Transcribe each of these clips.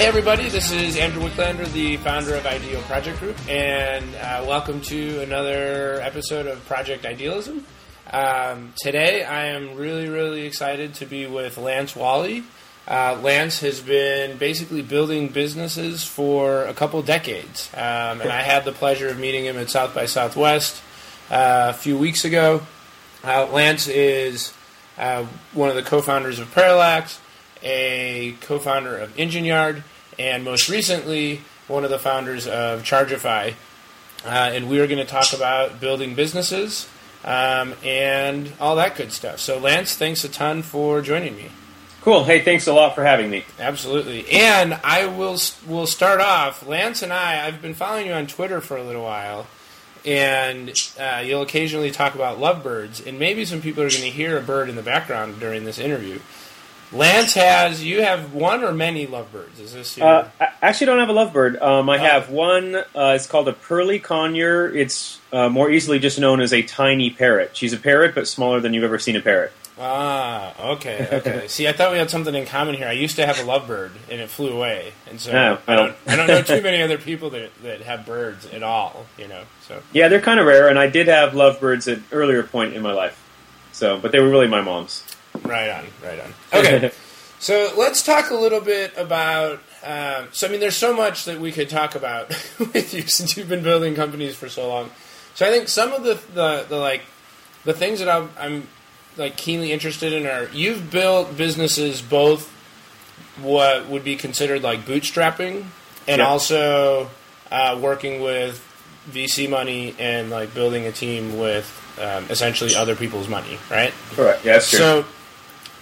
Hey, everybody, this is Andrew Wicklander, the founder of Ideal Project Group, and uh, welcome to another episode of Project Idealism. Um, today, I am really, really excited to be with Lance Walley. Uh, Lance has been basically building businesses for a couple decades, um, and I had the pleasure of meeting him at South by Southwest uh, a few weeks ago. Uh, Lance is uh, one of the co-founders of Parallax, a co-founder of Engine Yard, and most recently one of the founders of Chargify. Uh, and we are going to talk about building businesses um, and all that good stuff. So, Lance, thanks a ton for joining me. Cool. Hey, thanks a lot for having me. Absolutely. And I will will start off. Lance and I, I've been following you on Twitter for a little while, and uh, you'll occasionally talk about lovebirds, and maybe some people are going to hear a bird in the background during this interview. Lance has you have one or many lovebirds? Is this your... Uh, I actually don't have a lovebird. Um, I have one. Uh, it's called a pearly conure. It's uh, more easily just known as a tiny parrot. She's a parrot, but smaller than you've ever seen a parrot. Ah, okay, okay. See, I thought we had something in common here. I used to have a lovebird, and it flew away, and so No, I I don't. I don't know too many other people that that have birds at all. You know, so Yeah, they're kind of rare, and I did have lovebirds at an earlier point in my life. So, but they were really my mom's. Right on, right on. Okay, so let's talk a little bit about. Um, so, I mean, there's so much that we could talk about with you since you've been building companies for so long. So, I think some of the the, the like the things that I'm, I'm like keenly interested in are you've built businesses both what would be considered like bootstrapping and Yeah. also uh, working with VC money and like building a team with um, essentially other people's money, right? Correct. Yeah, that's true. So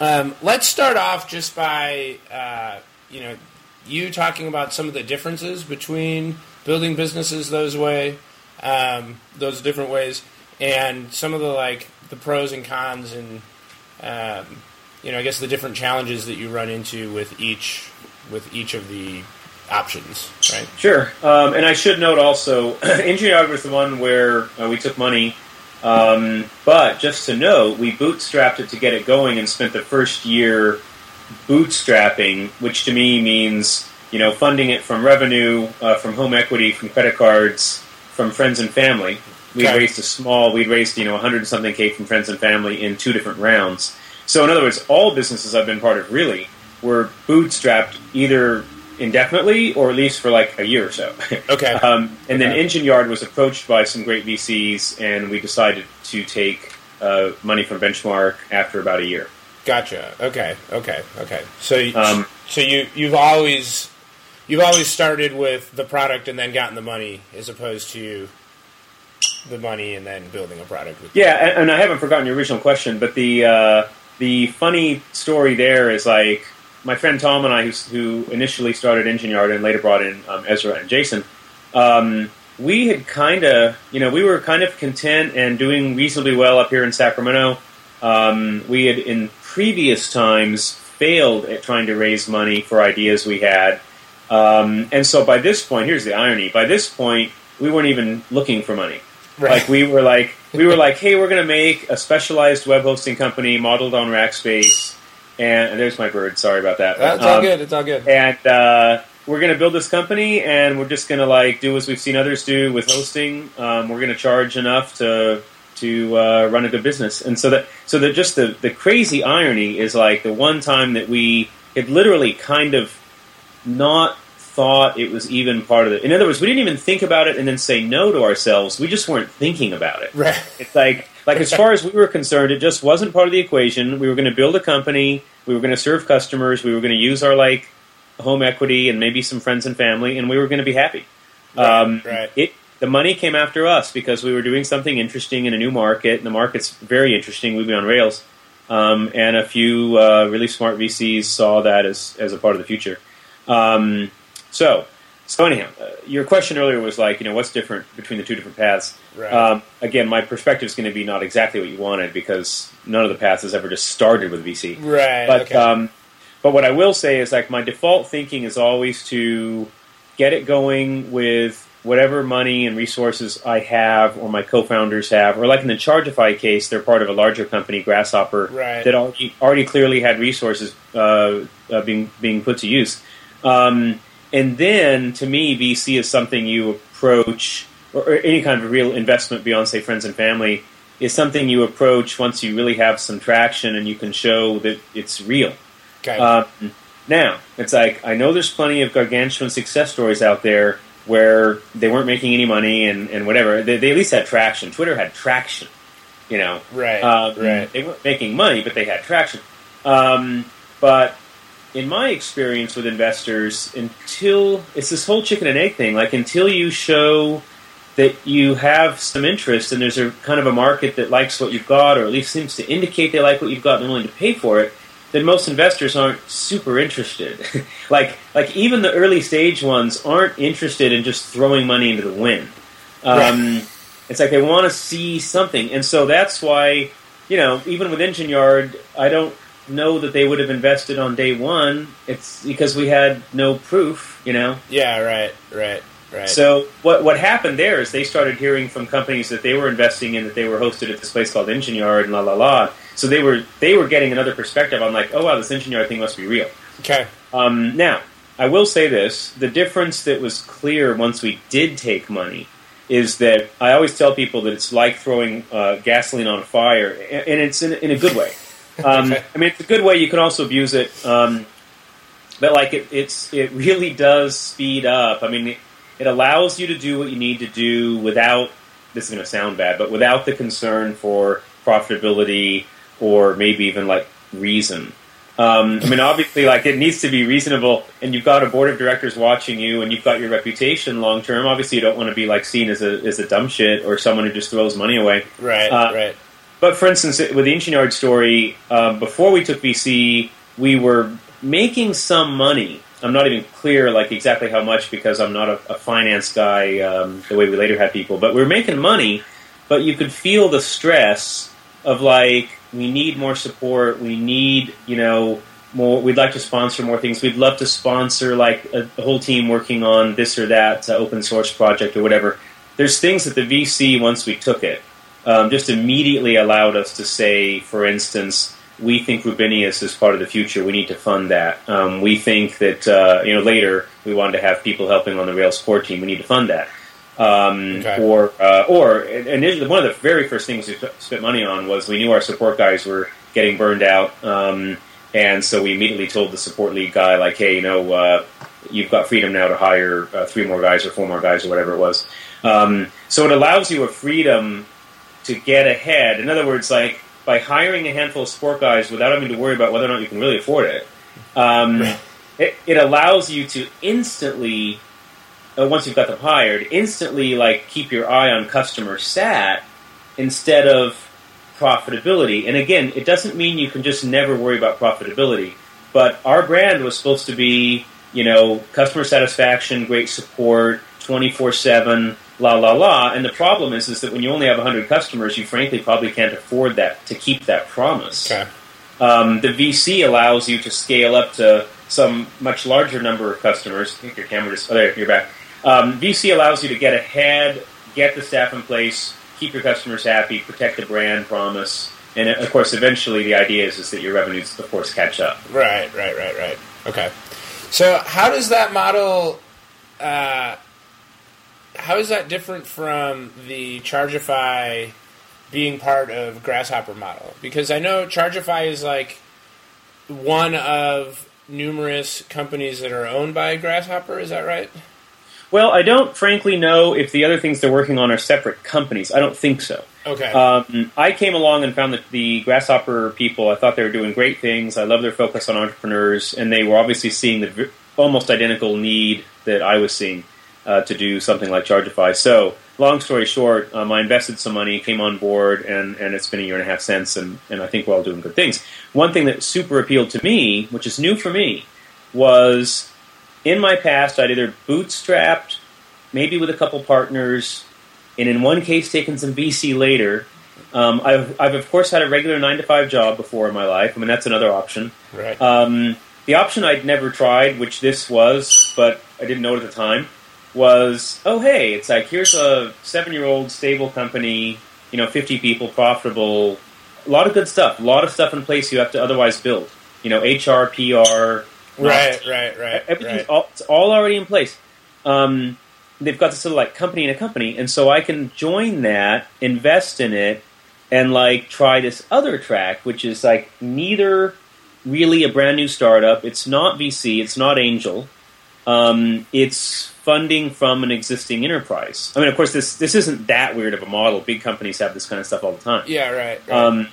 um, let's start off just by uh, you know you talking about some of the differences between building businesses those way, um, those different ways, and some of the like the pros and cons and um, you know I guess the different challenges that you run into with each with each of the options, right? Sure. Um, and I should note also, Engine Yard was the one where uh, we took money. Um, but just to note, we bootstrapped it to get it going and spent the first year bootstrapping, which to me means you know funding it from revenue, uh, from home equity, from credit cards, from friends and family. We Okay. raised a small. We'd raised you know 100 and something k from friends and family in two different rounds. So in other words, all businesses I've been part of really were bootstrapped either indefinitely or at least for like a year or so. Okay. um, and then Engine Yard was approached by some great VCs, and we decided to take uh, money from Benchmark after about a year. Gotcha. Okay. Okay. Okay. So, Um, so you you've always you've always started with the product and then gotten the money, as opposed to the money and then building a product. With Yeah, and, and I haven't forgotten your original question, but the uh, the funny story there is like my friend Tom and I, who, who initially started Engine Yard and later brought in um, Ezra and Jason. Um, we had kind of, you know, we were kind of content and doing reasonably well up here in Sacramento. Um, we had in previous times failed at trying to raise money for ideas we had. Um, and so by this point, here's the irony: by this point, we weren't even looking for money. Like we were like we were like, hey, we're going to make a specialized web hosting company modeled on Rackspace. And there's my bird. Sorry about that. That's all Um, good. It's all good. And uh, we're going to build this company, and we're just going to like do as we've seen others do with hosting. Um, we're going to charge enough to to uh, run a good business. And so that so that just the the crazy irony is like the one time that we had literally kind of not thought it was even part of it. In other words, we didn't even think about it and then say no to ourselves. We just weren't thinking about it. Right. It's like like as far as we were concerned, it just wasn't part of the equation. We were going to build a company. We were going to serve customers. We were going to use our like home equity and maybe some friends and family, and we were going to be happy. Right, um, right. It the money came after us because we were doing something interesting in a new market. And the market's very interesting, moving on rails. Um, and a few uh, really smart VCs saw that as as a part of the future. Um, so, so anyhow, uh, your question earlier was like, you know, what's different between the two different paths? Right. Um, again, my perspective is going to be not exactly what you wanted because none of the paths has ever just started with VC. Right. But okay. um, but what I will say is like my default thinking is always to get it going with whatever money and resources I have or my co-founders have, or like in the Chargify case, they're part of a larger company, Grasshopper, Right. that already, already clearly had resources uh, uh, being being put to use. Um, and then, to me, VC is something you approach, or, or any kind of real investment beyond, say, friends and family, is something you approach once you really have some traction and you can show that it's real. Okay. Um, now, it's like, I know there's plenty of gargantuan success stories out there where they weren't making any money and, and whatever. They, they at least had traction. Twitter had traction, you know. right. Um, right. They weren't making money, but they had traction. Um, but in my experience with investors, until it's this whole chicken and egg thing, like until you show that you have some interest and there's a kind of a market that likes what you've got, or at least seems to indicate they like what you've got and willing to pay for it, then most investors aren't super interested. like like even the early stage ones aren't interested in just throwing money into the wind. Um, It's like they want to see something, and so that's why you know even with Engine Yard, I don't know that they would have invested on day one. It's because we had no proof, you know. Yeah. Right. Right. Right. So what what happened there is they started hearing from companies that they were investing in that they were hosted at this place called Engine Yard and la la la. So they were they were getting another perspective on like, oh wow, this Engine Yard thing must be real. okay. Um, now I will say this: the difference that was clear once we did take money is that I always tell people that it's like throwing uh, gasoline on a fire, and and it's in, in a good way. Um, Okay. I mean, it's a good way. You can also abuse it, um, but like it, it's it really does speed up. I mean, it, it allows you to do what you need to do without. This is going to sound bad, but without the concern for profitability or maybe even like reason. Um, I mean, obviously, like it needs to be reasonable, and you've got a board of directors watching you, and you've got your reputation long term. Obviously, you don't want to be like seen as a as a dumb shit or someone who just throws money away. Right. Uh, right. But for instance, with the Engine Yard story, um, before we took VC, we were making some money. I'm not even clear like exactly how much because I'm not a, a finance guy um, the way we later had people. But we were making money, but you could feel the stress of like we need more support. We need you know more. We'd like to sponsor more things. We'd love to sponsor like a, a whole team working on this or that uh, open source project or whatever. There's things that the VC once we took it um, just immediately allowed us to say, for instance, we think Rubinius is part of the future. We need to fund that. Um, we think that uh, you know later we wanted to have people helping on the Rails core team. We need to fund that. Um, Okay. Or uh, or and initially, one of the very first things we spent money on was we knew our support guys were getting burned out, um, and so we immediately told the support lead guy like, hey, you know, uh, you've got freedom now to hire uh, three more guys or four more guys or whatever it was. Um, so it allows you a freedom to get ahead. In other words, like by hiring a handful of sport guys without having to worry about whether or not you can really afford it, um, Right. it, it allows you to instantly, uh, once you've got them hired, instantly like keep your eye on customer sat instead of profitability. And again, it doesn't mean you can just never worry about profitability. But our brand was supposed to be, you know, customer satisfaction, great support, twenty four seven, la la la. And the problem is, is that when you only have hundred customers, you frankly probably can't afford that to keep that promise. Okay. Um, the VC allows you to scale up to some much larger number of customers. I think your camera just, oh, there, you're back. Um, VC allows you to get ahead, get the staff in place, keep your customers happy, protect the brand promise, and of course, eventually the idea is, is that your revenues, of course, catch up. Right, right, right, right. Okay. So, how does that model? Uh, how is that different from the Chargify being part of Grasshopper model? Because I know Chargify is like one of numerous companies that are owned by Grasshopper. Is that right? Well, I don't frankly know if the other things they're working on are separate companies. I don't think so. Okay. Um, I came along and found that the Grasshopper people, I thought they were doing great things. I love their focus on entrepreneurs, and they were obviously seeing the v- almost identical need that I was seeing uh, to do something like Chargify. So, long story short, um, I invested some money, came on board, and, and it's been a year and a half since, and, and I think we're all doing good things. One thing that super appealed to me, which is new for me, was in my past, I'd either bootstrapped, maybe with a couple partners, and in one case taken some VC later. Um, I've, I've of course had a regular nine to five job before in my life. I mean that's another option. right. Um, the option I'd never tried, which this was, but I didn't know it at the time, was oh hey, it's like here's a seven year old stable company, you know, fifty people, profitable, a lot of good stuff, a lot of stuff in place you have to otherwise build. You know, HR, PR, Right, right, right, Everything's right. all, it's all already in place. Um, they've got this of like company in a company, and so I can join that, invest in it, and like try this other track, which is like neither really a brand new startup. It's not VC. It's not angel. Um, it's funding from an existing enterprise. I mean, of course, this this isn't that weird of a model. Big companies have this kind of stuff all the time. Yeah, right. right. Um,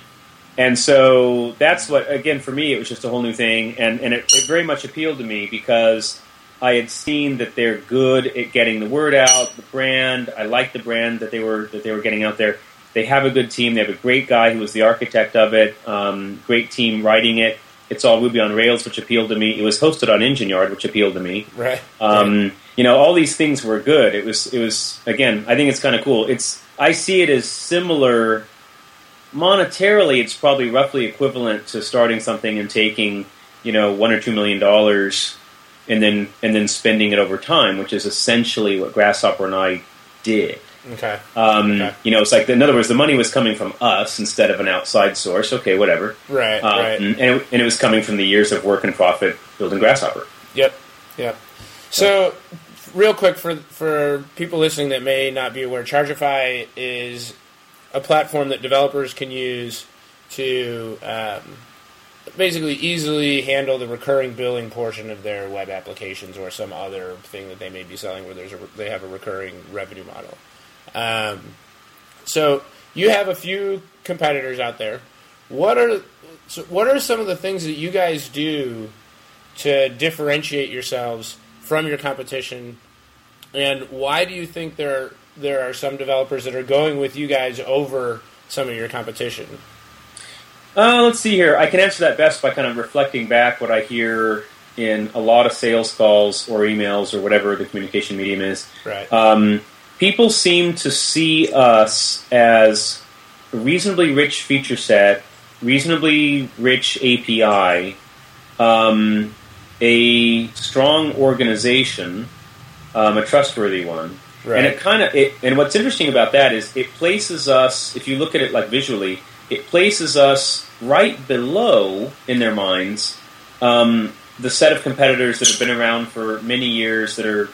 and so that's what, again, for me, it was just a whole new thing, and, and it, it very much appealed to me because I had seen that they're good at getting the word out, the brand. I liked the brand that they were that they were getting out there. They have a good team. They have a great guy who was the architect of it. Um, great team writing it. It's all Ruby on Rails, which appealed to me. It was hosted on Engine Yard, which appealed to me. right. Um, you know, all these things were good. It was, it was again. I think it's kind of cool. It's, I see it as similar. Monetarily, it's probably roughly equivalent to starting something and taking, you know, one or two million dollars, and then and then spending it over time, which is essentially what Grasshopper and I did. Okay. Um, Okay. You know, it's like in other words, the money was coming from us instead of an outside source. Okay, whatever. Right, Um, right. And, it, and it was coming from the years of work and profit building Grasshopper. Yep, yep. So, real quick for for people listening that may not be aware, Chargify is a platform that developers can use to um, basically easily handle the recurring billing portion of their web applications or some other thing that they may be selling where there's a, they have a recurring revenue model. Um, so you have a few competitors out there. What are so what are some of the things that you guys do to differentiate yourselves from your competition? And why do you think there there are some developers that are going with you guys over some of your competition? Uh, let's see here. I can answer that best by kind of reflecting back what I hear in a lot of sales calls or emails or whatever the communication medium is. Right. Um, people seem to see us as a reasonably rich feature set, reasonably rich API, um, a strong organization, um, a trustworthy one. Right. And it kind of it, and what's interesting about that is it places us. If you look at it like visually, it places us right below in their minds um, the set of competitors that have been around for many years that are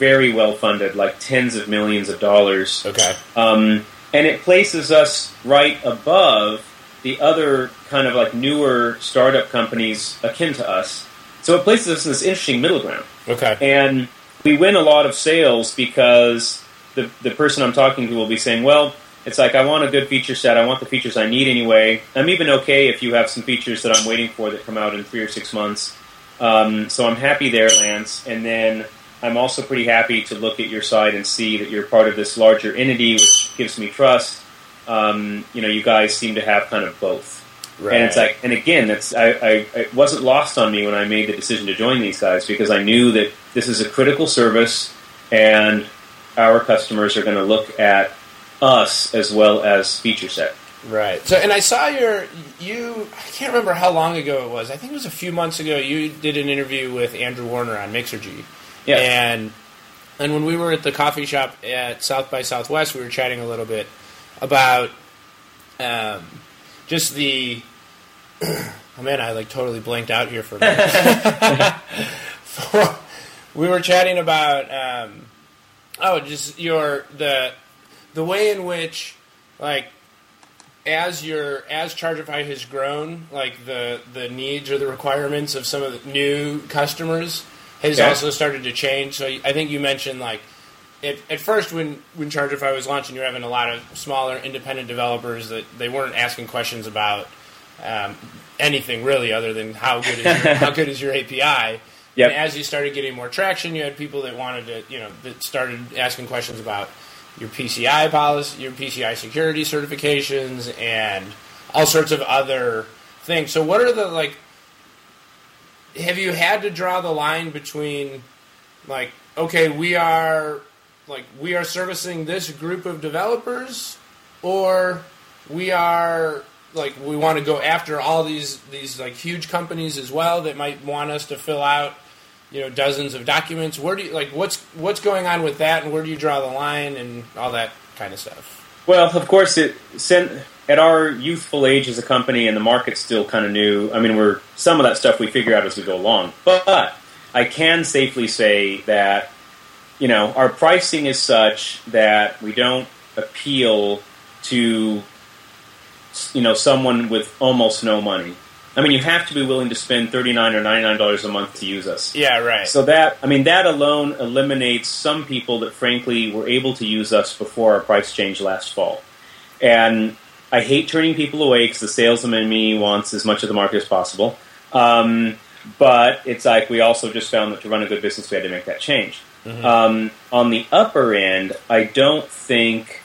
very well funded, like tens of millions of dollars. okay. Um, and it places us right above the other kind of like newer startup companies akin to us. So it places us in this interesting middle ground. Okay. And we win a lot of sales because the, the person I'm talking to will be saying, well, it's like, I want a good feature set. I want the features I need anyway. I'm even okay if you have some features that I'm waiting for that come out in three or six months. Um, so I'm happy there, Lance. And then I'm also pretty happy to look at your side and see that you're part of this larger entity, which gives me trust. Um, you know, you guys seem to have kind of both. Right. And it's like, and again, that's I, I it wasn't lost on me when I made the decision to join these guys because I knew that this is a critical service, and our customers are going to look at us as well as feature set. Right. So, and I saw your you. I can't remember how long ago it was. I think it was a few months ago. You did an interview with Andrew Warner on Mixergy. Yeah. And and when we were at the coffee shop at South by Southwest, we were chatting a little bit about um, just the. oh man, I like totally blanked out here for a minute. we were chatting about um, oh, just your the the way in which like as your as Chargify has grown, like the the needs or the requirements of some of the new customers has Okay. also started to change. So I think you mentioned like at, at first when when Chargify was launching, you were having a lot of smaller independent developers that they weren't asking questions about um, anything really other than how good is your, how good is your API. Yep. And as you started getting more traction, you had people that wanted to, you know, that started asking questions about your PCI policy, your PCI security certifications, and all sorts of other things. So, what are the like? Have you had to draw the line between, like, okay, we are, like, we are servicing this group of developers, or we are like we want to go after all these these like huge companies as well that might want us to fill out you know dozens of documents? Where do you like what's what's going on with that and where do you draw the line and all that kind of stuff? Well, of course, it sent at our youthful age as a company and the market's still kind of new, I mean, we're some of that stuff we figure out as we go along. But I can safely say that you know our pricing is such that we don't appeal to you know someone with almost no money. I mean, you have to be willing to spend thirty nine or ninety nine dollars a month to use us. Yeah, right. So that I mean that alone eliminates some people that frankly were able to use us before our price change last fall. And I hate turning people away because the salesman in me wants as much of the market as possible. Um, but it's like we also just found that to run a good business, we had to make that change. Mm-hmm. Um, on the upper end, I don't think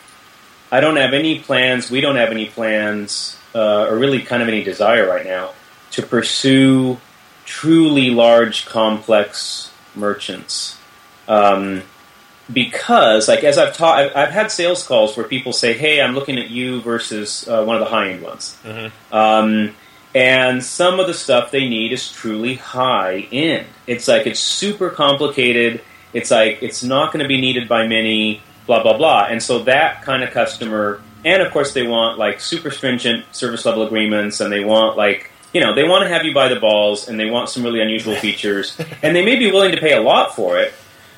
I don't have any plans. We don't have any plans, uh, or really kind of any desire right now to pursue truly large, complex merchants. Um, because, like, as I've taught, I've, I've, had sales calls where people say, "Hey, I'm looking at you versus uh, one of the high end ones," mm-hmm. um, and some of the stuff they need is truly high end. It's like it's super complicated. It's like it's not going to be needed by many. Blah blah blah. And so that kind of customer, and of course they want like super stringent service level agreements, and they want like you know, they want to have you by the balls and they want some really unusual features, and they may be willing to pay a lot for it.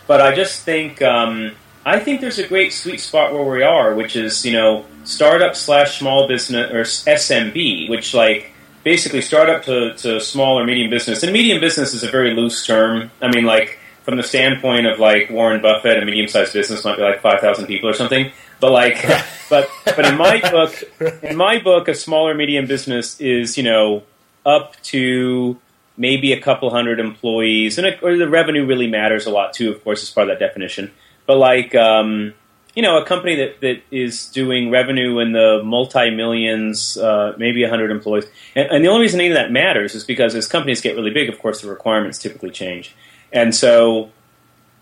But I just think um, I think there's a great sweet spot where we are, which is you know startup slash small business or SMB, which like basically startup to, to small or medium business. And medium business is a very loose term. I mean, like from the standpoint of like Warren Buffett, a medium sized business might be like five thousand people or something. But like, but but in my book, in my book, a smaller medium business is you know up to maybe a couple hundred employees, and it, or the revenue really matters a lot too, of course, as part of that definition. But like, um, you know, a company that, that is doing revenue in the multi millions, uh, maybe hundred employees, and, and, the only reason any of that matters is because as companies get really big, of course, the requirements typically change, and so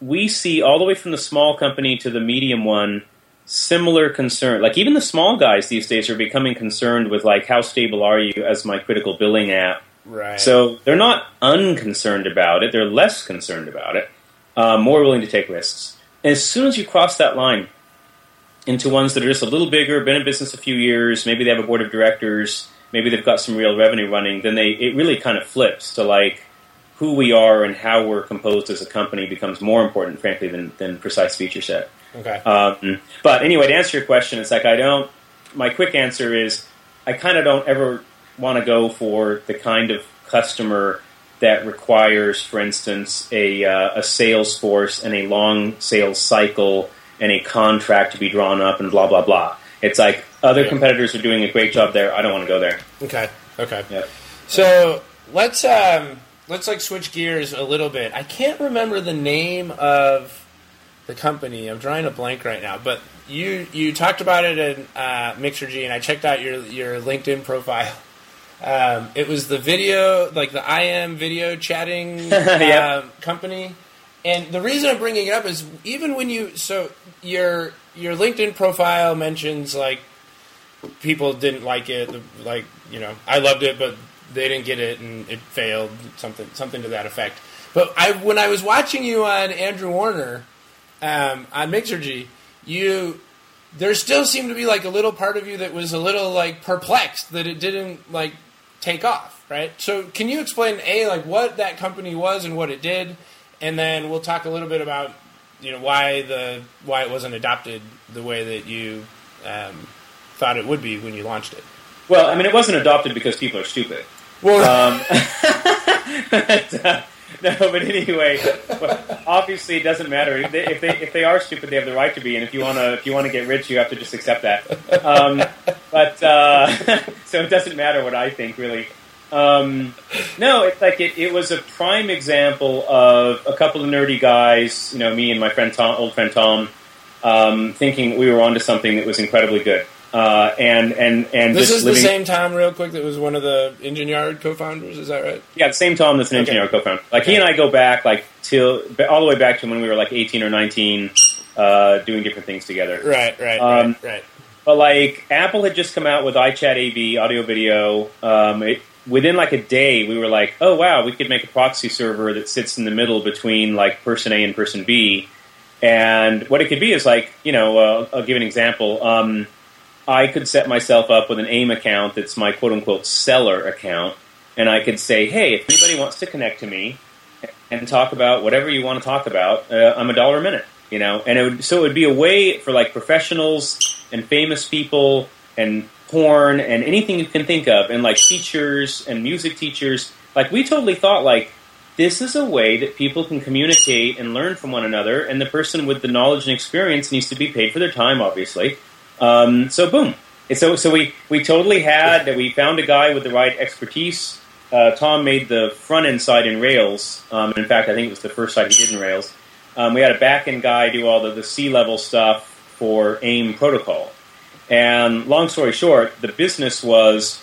we see all the way from the small company to the medium one similar concern. Like even the small guys these days are becoming concerned with like how stable are you as my critical billing app. Right. So they're not unconcerned about it; they're less concerned about it, uh, more willing to take risks. And as soon as you cross that line into ones that are just a little bigger, been in business a few years, maybe they have a board of directors, maybe they've got some real revenue running, then they it really kind of flips to like who we are and how we're composed as a company becomes more important, frankly, than, than precise feature set. Okay. Um, but anyway, to answer your question, it's like I don't. My quick answer is I kind of don't ever want to go for the kind of customer that requires, for instance, a, uh, a sales force and a long sales cycle and a contract to be drawn up and blah blah blah. It's like other yeah. competitors are doing a great job there. I don't want to go there. Okay. Okay. Yep. So let's um, let's like switch gears a little bit. I can't remember the name of the company. I'm drawing a blank right now, but you you talked about it in uh, Mixergy, and I checked out your your LinkedIn profile. Um, it was the video, like the IM video chatting yep. Um, company. And the reason I'm bringing it up is even when you so your your LinkedIn profile mentions like people didn't like it, like you know I loved it, but they didn't get it and it failed, something something to that effect. But I when I was watching you on Andrew Warner um, on Mixergy, you there still seemed to be like a little part of you that was a little like perplexed that it didn't like take off, right? So can you explain a like what that company was and what it did, and then we'll talk a little bit about you know why the why it wasn't adopted the way that you um, thought it would be when you launched it. Well, I mean, it wasn't adopted because people are stupid. Well, um, but, uh, no, but anyway, obviously it doesn't matter if they, if they, if they are stupid, they have the right to be, and if you wanna if you wanna get rich, you have to just accept that. Um, but uh, so it doesn't matter what I think really. Um, no, it's like it, it was a prime example of a couple of nerdy guys, you know, me and my friend Tom, old friend Tom, um, thinking we were onto something that was incredibly good. Uh, and and and this is living... the same Tom, real quick. That was one of the Engine Yard co-founders. Is that right? Yeah, the same Tom that's an Engine Yard co-founder. Like okay. he and I go back like till all the way back to when we were like eighteen or nineteen, uh, doing different things together. Right, right, um, right, right. But like Apple had just come out with iChat AV audio video. Um, it, within like a day, we were like, oh wow, we could make a proxy server that sits in the middle between like person A and person B. And what it could be is like, you know, uh, I'll give an example. Um, I could set myself up with an AIM account that's my quote unquote seller account, and I could say, hey, if anybody wants to connect to me and talk about whatever you want to talk about, uh, I'm a dollar a minute, you know. And it would so it would be a way for like professionals and famous people and porn and anything you can think of, and like teachers and music teachers. Like we totally thought like this is a way that people can communicate and learn from one another, and the person with the knowledge and experience needs to be paid for their time, obviously. Um, so boom. So so we we totally had that. We found a guy with the right expertise. Uh, Tom made the front end side in Rails. Um, in fact, I think it was the first side he did in Rails. Um, we had a back end guy do all the, the C level stuff for AIM protocol. And long story short, the business was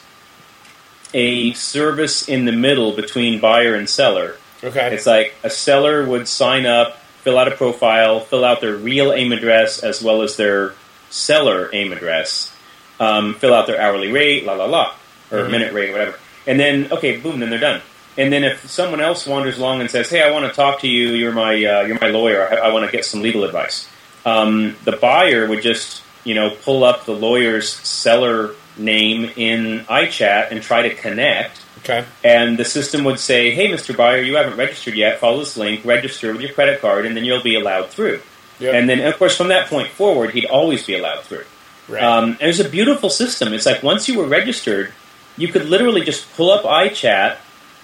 a service in the middle between buyer and seller. Okay. It's like a seller would sign up, fill out a profile, fill out their real AIM address as well as their seller AIM address, um, fill out their hourly rate, la la la, or Mhm. minute rate, or whatever. And then, okay, boom, then they're done. And then if someone else wanders along and says, "Hey, I want to talk to you. You're my uh, you're my lawyer. I, I want to get some legal advice," um, the buyer would just you know pull up the lawyer's seller name in iChat and try to connect. Okay. And the system would say, "Hey, Mr. Buyer, you haven't registered yet. Follow this link, register with your credit card, and then you'll be allowed through." Yep. And then, of course, from that point forward, he'd always be allowed through. right. Um, and it was a beautiful system. It's like once you were registered, you could literally just pull up iChat,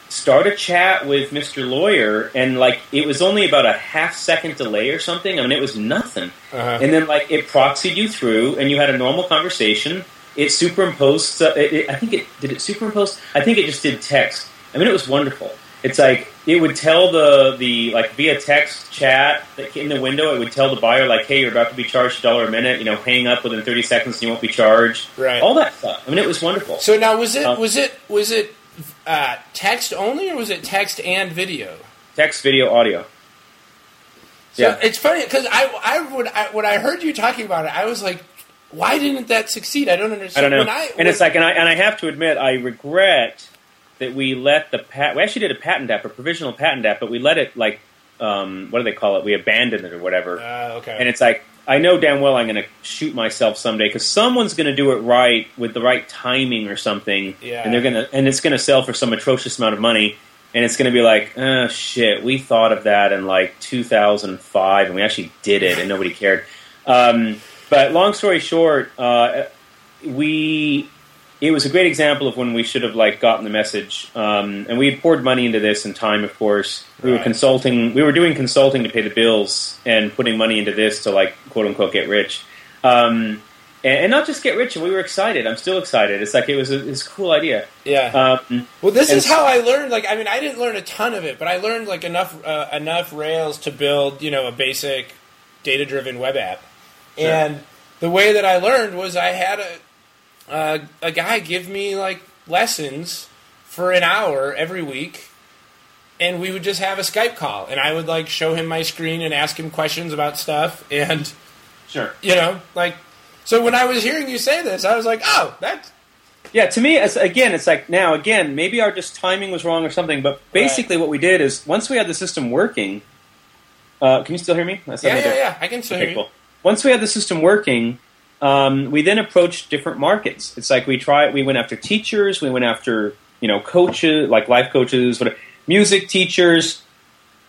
start a chat with Mr. Lawyer, and like it was only about a half second delay or something. I mean, it was nothing. uh-huh. And then like it proxied you through, and you had a normal conversation. It superimposed. Uh, it, it, I think it did it superimpose. I think it just did text. I mean, it was wonderful. It's like it would tell the the like via text chat that in the window. It would tell the buyer like, "Hey, you're about to be charged a dollar a minute. You know, hang up within 30 seconds, and you won't be charged." Right. All that stuff. I mean, it was wonderful. So now was it Um, was it was it uh, text only or was it text and video? Text, video, audio. So Yeah. it's funny because I I would I, when I heard you talking about it, I was like, why didn't that succeed? I don't understand. I don't know. When I, and when- it's like, and I and I have to admit, I regret that we let the pat. We actually did a patent app, a provisional patent app, but we let it like, um, what do they call it? We abandoned it or whatever. uh, okay. And it's like, I know damn well I'm going to shoot myself someday because someone's going to do it right with the right timing or something, Yeah. and they're going to, and it's going to sell for some atrocious amount of money, and it's going to be like, oh shit, we thought of that in like 2005, and we actually did it, and nobody cared. Um, but long story short, uh, we it was a great example of when we should have like gotten the message. Um, and we had poured money into this and time, of course. We were consulting. We were doing consulting to pay the bills and putting money into this to like quote unquote get rich. Um, and, and not just get rich. And We were excited. I'm still excited. It's like it was a, it's a cool idea. yeah. Um, Well, this is how I learned. Like, I mean, I didn't learn a ton of it, but I learned like enough uh, enough Rails to build, you know, a basic data driven web app. Sure. And the way that I learned was I had a uh, a guy give me like lessons for an hour every week, and we would just have a Skype call, and I would like show him my screen and ask him questions about stuff, and sure. you know, like. So when I was hearing you say this, I was like, "Oh, that's Yeah, to me, it's, again, it's like now, again, maybe our just timing was wrong or something. But basically, what we did is once we had the system working. Uh, can you still hear me? That's yeah, yeah, yeah. I can still Okay, hear you. cool. Once we had the system working, um, we then approached different markets. It's like we tried. We went after teachers. We went after you know coaches, like life coaches, whatever, music teachers,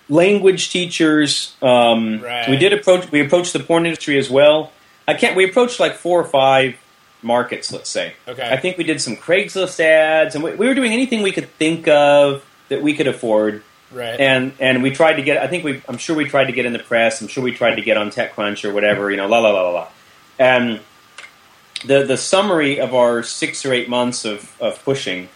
language teachers. Um, Right. We did approach. We approached the porn industry as well. I can't. We approached like four or five markets. Let's say. Okay. I think we did some Craigslist ads, and we, we were doing anything we could think of that we could afford Right. and and we tried to get. I think we. I'm sure we tried to get in the press. I'm sure we tried to get on TechCrunch or whatever. You know, la la la la la. And the the summary of our six or eight months of of pushing,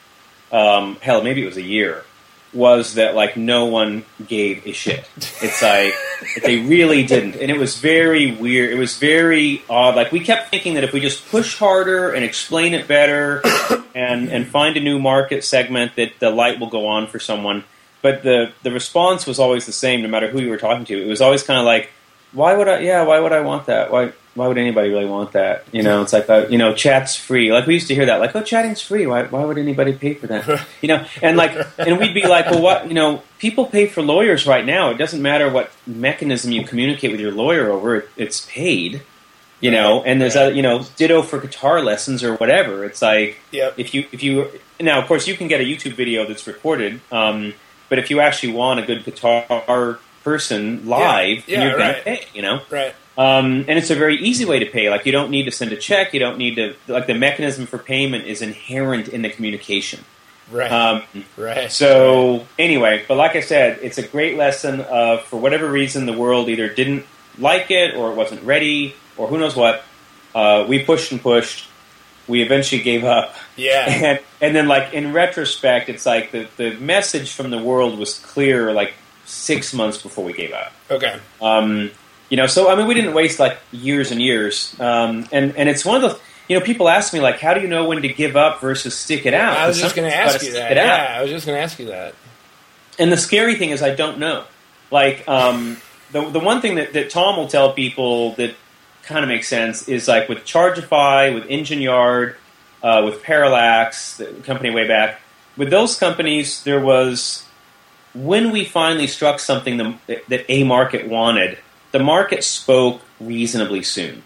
um, hell, maybe it was a year, was that like no one gave a shit. It's like they really didn't, and it was very weird. It was very odd. Like we kept thinking that if we just push harder and explain it better, and and find a new market segment, that the light will go on for someone. But the the response was always the same, no matter who you were talking to. It was always kind of like, why would I? Yeah, why would I want that? Why why would anybody really want that? You know, it's like uh, you know, chat's free. Like we used to hear that, like, oh, chatting's free. Why why would anybody pay for that? You know, and like, and we'd be like, well, what? You know, people pay for lawyers right now. It doesn't matter what mechanism you communicate with your lawyer over. It, it's paid. You know, and there's right. other, you know, ditto for guitar lessons or whatever. It's like Yep. if you if you now, of course, you can get a YouTube video that's recorded, um, but if you actually want a good guitar person live, Yeah, you're going to pay. You know, Right. Um, and it's a very easy way to pay. Like you don't need to send a check. You don't need to like the mechanism for payment is inherent in the communication. Right. Um, right. so anyway, but like I said, it's a great lesson of for whatever reason the world either didn't like it or it wasn't ready or who knows what. Uh, we pushed and pushed. We eventually gave up, yeah. and and then like in retrospect, it's like the the message from the world was clear like six months before we gave up. Okay. Um, you know, so I mean, we didn't waste like years and years. Um, and and it's one of those. You know, people ask me like, how do you know when to give up versus stick it out? I was just going to ask you that. it out. Yeah, I was just going to ask you that. And the scary thing is, I don't know. Like um, the the one thing that, that Tom will tell people that kind of makes sense is like with Chargify, with Engine Yard, uh, with Parallax, the company way back. With those companies, there was when we finally struck something the, that a market wanted. The market spoke reasonably soon.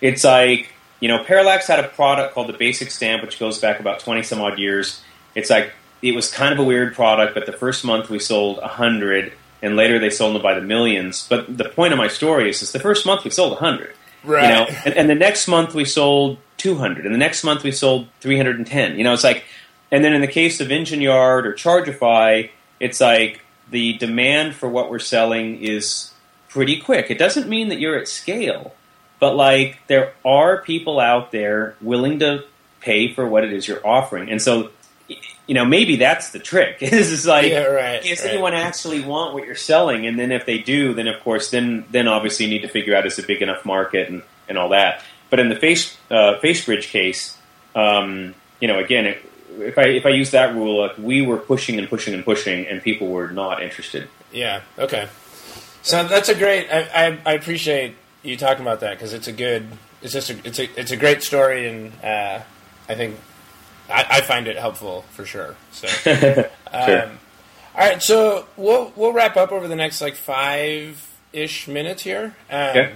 It's like you know, Parallax had a product called the Basic Stamp, which goes back about twenty some odd years. It's like it was kind of a weird product, but the first month we sold a hundred, and later they sold them by the millions. But the point of my story is, is the first month we sold a hundred, Right. you know, and, and the next month we sold two hundred, and the next month we sold three hundred and ten. You know, it's like, and then in the case of Engine Yard or Chargify, it's like the demand for what we're selling is pretty quick. It doesn't mean that you're at scale, but like there are people out there willing to pay for what it is you're offering, and so you know maybe that's the trick. Is is like yeah, right. does right. anyone actually want what you're selling? And then if they do, then of course, then then obviously you need to figure out is it a big enough market and, and all that. But in the face uh, FaceBridge case, um, you know, again, it, if I if I use that rule, like we were pushing and pushing and pushing, and people were not interested. Yeah. Okay. So that's a great. I, I, I appreciate you talking about that because it's a good. It's just a, it's a it's a great story, and uh, I think I, I find it helpful for sure. So. Sure. Um, all right, so we'll we'll wrap up over the next like five ish minutes here. Um, Okay.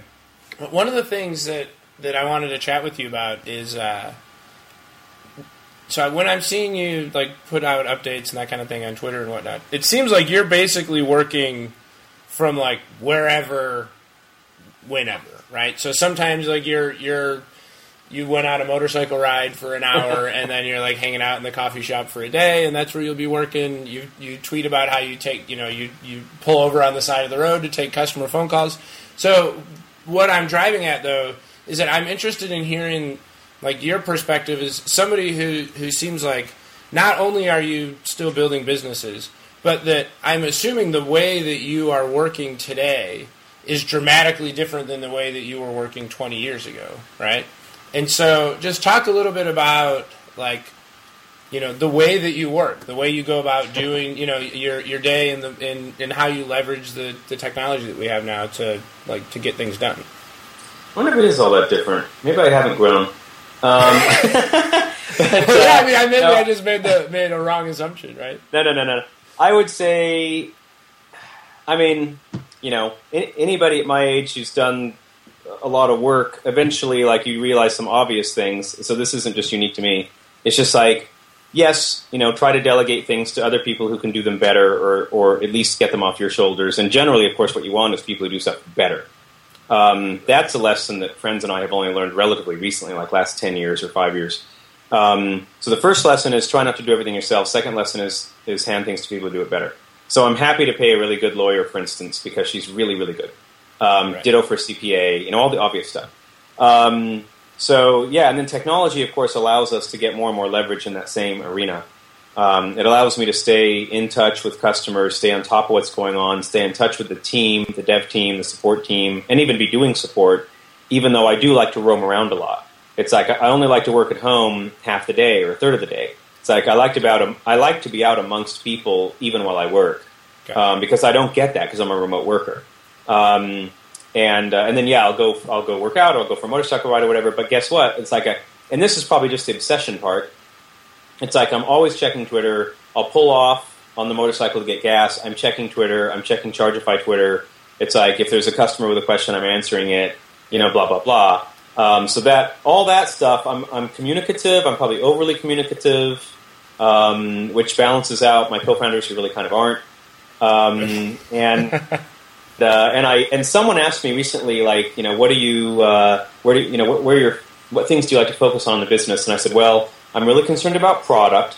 One of the things that that I wanted to chat with you about is uh, so when I'm seeing you like put out updates and that kind of thing on Twitter and whatnot, it seems like you're basically working from like wherever, whenever, right? So sometimes like you're you're you went on a motorcycle ride for an hour and then you're like hanging out in the coffee shop for a day and that's where you'll be working you you tweet about how you take you know you you pull over on the side of the road to take customer phone calls so what i'm driving at though is that i'm interested in hearing like your perspective is somebody who who seems like not only are you still building businesses but that i'm assuming the way that you are working today is dramatically different than the way that you were working 20 years ago right and so, just talk a little bit about like, you know, the way that you work, the way you go about doing, you know, your your day and the and, and how you leverage the, the technology that we have now to like to get things done. I wonder if it is all that different. Maybe I haven't grown. Um, but, yeah, uh, I mean, I maybe no. I just made the made a wrong assumption, right? No, no, no, no. I would say, I mean, you know, anybody at my age who's done a lot of work, eventually, like, you realize some obvious things. So this isn't just unique to me. It's just like, yes, you know, try to delegate things to other people who can do them better or, or at least get them off your shoulders. And generally, of course, what you want is people who do stuff better. Um, that's a lesson that friends and I have only learned relatively recently, like last 10 years or five years. Um, so the first lesson is try not to do everything yourself. Second lesson is is hand things to people who do it better. So I'm happy to pay a really good lawyer, for instance, because she's really really good. Um, Right. Ditto for CPA, you know all the obvious stuff. Um, so yeah, and then technology, of course, allows us to get more and more leverage in that same arena. Um, it allows me to stay in touch with customers, stay on top of what's going on, stay in touch with the team, the dev team, the support team, and even be doing support. Even though I do like to roam around a lot, it's like I only like to work at home half the day or a third of the day. It's like I like to be out. I like to be out amongst people even while I work Okay. um, because I don't get that because I'm a remote worker. Um, and uh, and then yeah, I'll go I'll go work out or I'll go for a motorcycle ride or whatever. But guess what? It's like a and this is probably just the obsession part. It's like I'm always checking Twitter. I'll pull off on the motorcycle to get gas. I'm checking Twitter. I'm checking Chargify Twitter. It's like if there's a customer with a question, I'm answering it. You know, blah blah blah. Um, so that all that stuff, I'm, I'm communicative. I'm probably overly communicative, um, which balances out my co-founders who really kind of aren't. Um, and the, and I and someone asked me recently, like, you know, what do you, uh, where do you, you know, what, where your, what things do you like to focus on in the business? And I said, well, I'm really concerned about product.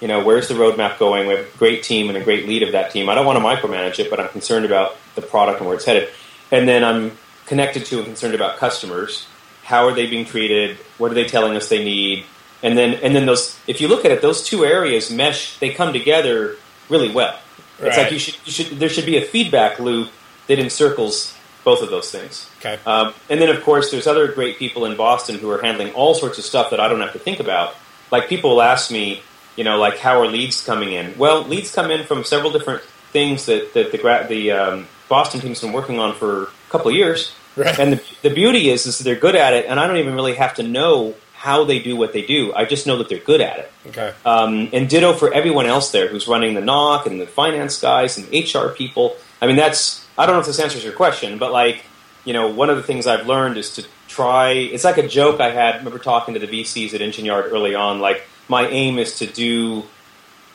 You know, where's the roadmap going? We have a great team and a great lead of that team. I don't want to micromanage it, but I'm concerned about the product and where it's headed. And then I'm connected to and concerned about customers. How are they being treated? What are they telling us they need? And then, and then those. If you look at it, those two areas mesh. They come together really well. Right. It's like you should, you should. There should be a feedback loop that encircles both of those things. Okay. Um, and then, of course, there's other great people in Boston who are handling all sorts of stuff that I don't have to think about. Like people will ask me, you know, like how are leads coming in? Well, leads come in from several different things that, that the the um, Boston team's been working on for a couple of years. Right. And the, the beauty is, is that they're good at it, and I don't even really have to know how they do what they do. I just know that they're good at it. Okay. Um, and ditto for everyone else there who's running the NOC and the finance guys and HR people. I mean, that's, I don't know if this answers your question, but like, you know, one of the things I've learned is to try, it's like a joke I had, I remember talking to the VCs at Engine Yard early on, like, my aim is to do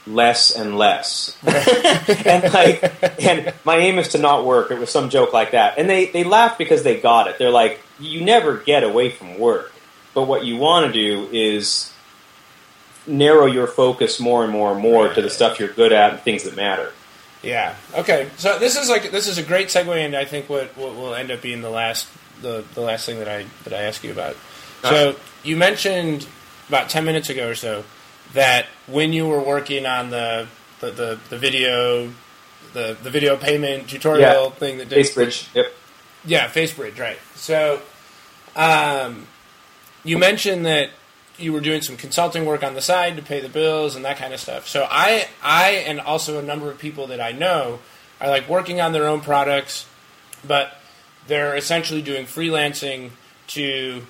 less and less. and like, and my aim is to not work. It was some joke like that. And they, they laughed because they got it. They're like, you never get away from work. But what you want to do is narrow your focus more and more and more to the stuff you're good at and things that matter. Yeah. Okay. So this is like this is a great segue into I think what, what will end up being the last the, the last thing that I that I ask you about. So you mentioned about ten minutes ago or so that when you were working on the the, the, the video the, the video payment tutorial Yeah. thing that did Facebridge, yep. Yeah, FaceBridge, right. So, um, you mentioned that you were doing some consulting work on the side to pay the bills and that kind of stuff. So I, I, and also a number of people that I know are like working on their own products, but they're essentially doing freelancing to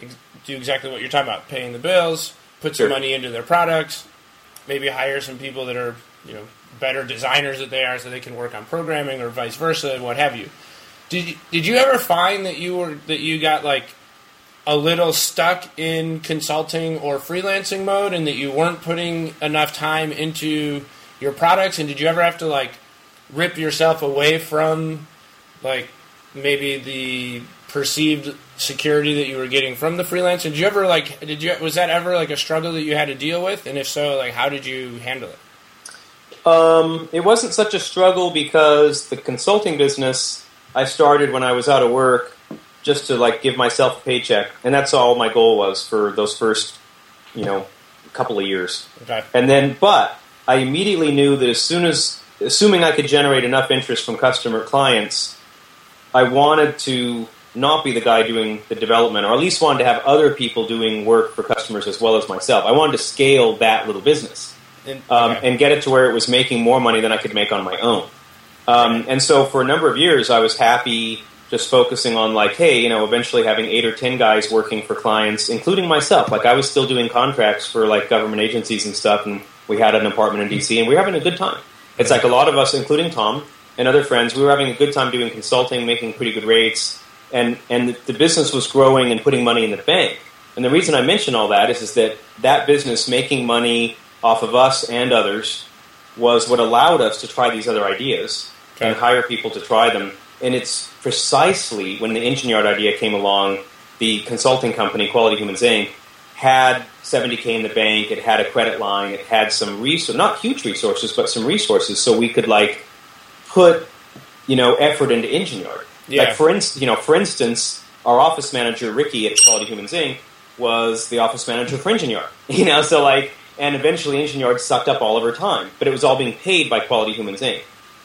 ex- do exactly what you're talking about: paying the bills, put some Sure. money into their products, maybe hire some people that are you know better designers that they are, so they can work on programming or vice versa, and what have you. Did you, did you ever find that you were that you got like a little stuck in consulting or freelancing mode, and that you weren't putting enough time into your products? And did you ever have to like rip yourself away from like maybe the perceived security that you were getting from the freelance? Did you ever like did you was that ever like a struggle that you had to deal with? And if so, like how did you handle it? Um, it wasn't such a struggle because the consulting business I started when I was out of work just to like give myself a paycheck, and that's all my goal was for those first, you know, couple of years. Okay. And then, but I immediately knew that as soon as, assuming I could generate enough interest from customer clients, I wanted to not be the guy doing the development, or at least wanted to have other people doing work for customers as well as myself. I wanted to scale that little business And, um, okay. and get it to where it was making more money than I could make on my own. Um, and so for a number of years, I was happy just focusing on like, hey, you know, eventually having eight or ten guys working for clients, including myself. Like I was still doing contracts for like government agencies and stuff, and we had an apartment in DC, and we were having a good time. It's like a lot of us, including Tom and other friends, we were having a good time doing consulting, making pretty good rates, and and the business was growing and putting money in the bank. And the reason I mention all that is, is that that business making money off of us and others was what allowed us to try these other ideas and hire people to try them. And it's precisely when the Engine Yard idea came along, the consulting company, Quality Humans Inc., had 70k in the bank. It had a credit line. It had some resources, not huge resources, but some resources, so we could like put you know effort into Engine Yard. Yeah. Like for instance, you know, for instance, our office manager Ricky at Quality Humans Inc. was the office manager for Engine Yard. You know, so like, and eventually Engine Yard sucked up all of her time, but it was all being paid by Quality Humans Inc.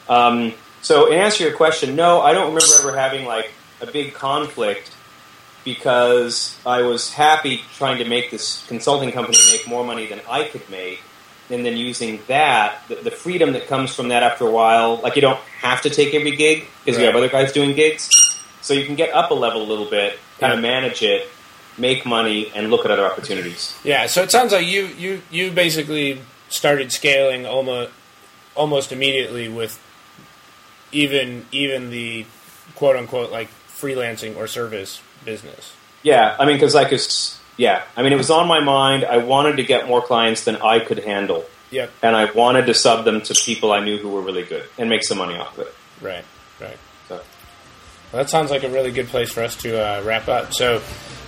Um, so, in answer to your question, no, I don't remember ever having like a big conflict because I was happy trying to make this consulting company make more money than I could make, and then using that, the, the freedom that comes from that after a while, like you don't have to take every gig because you have other guys doing gigs, so you can get up a level a little bit, kind of manage it, make money, and look at other opportunities. Yeah, so it sounds like you you you basically started scaling almost almost immediately with even even the quote unquote like freelancing or service business. Yeah, I mean, because like it's yeah, I mean, it was on my mind. I wanted to get more clients than I could handle, Yep. and I wanted to sub them to people I knew who were really good and make some money off of it. Right. Right. So, Well, that sounds like a really good place for us to uh, wrap up. So,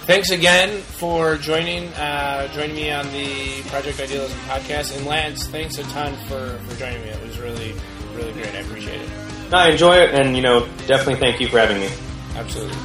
thanks again for joining uh, joining me on the Project Idealism podcast. And Lance, thanks a ton for, for joining me. It was really really great. I appreciate it. no, I enjoy it, and you know, definitely thank you for having me. Absolutely.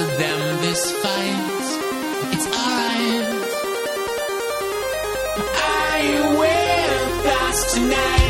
Or them, this fight. It's alright. You with us tonight?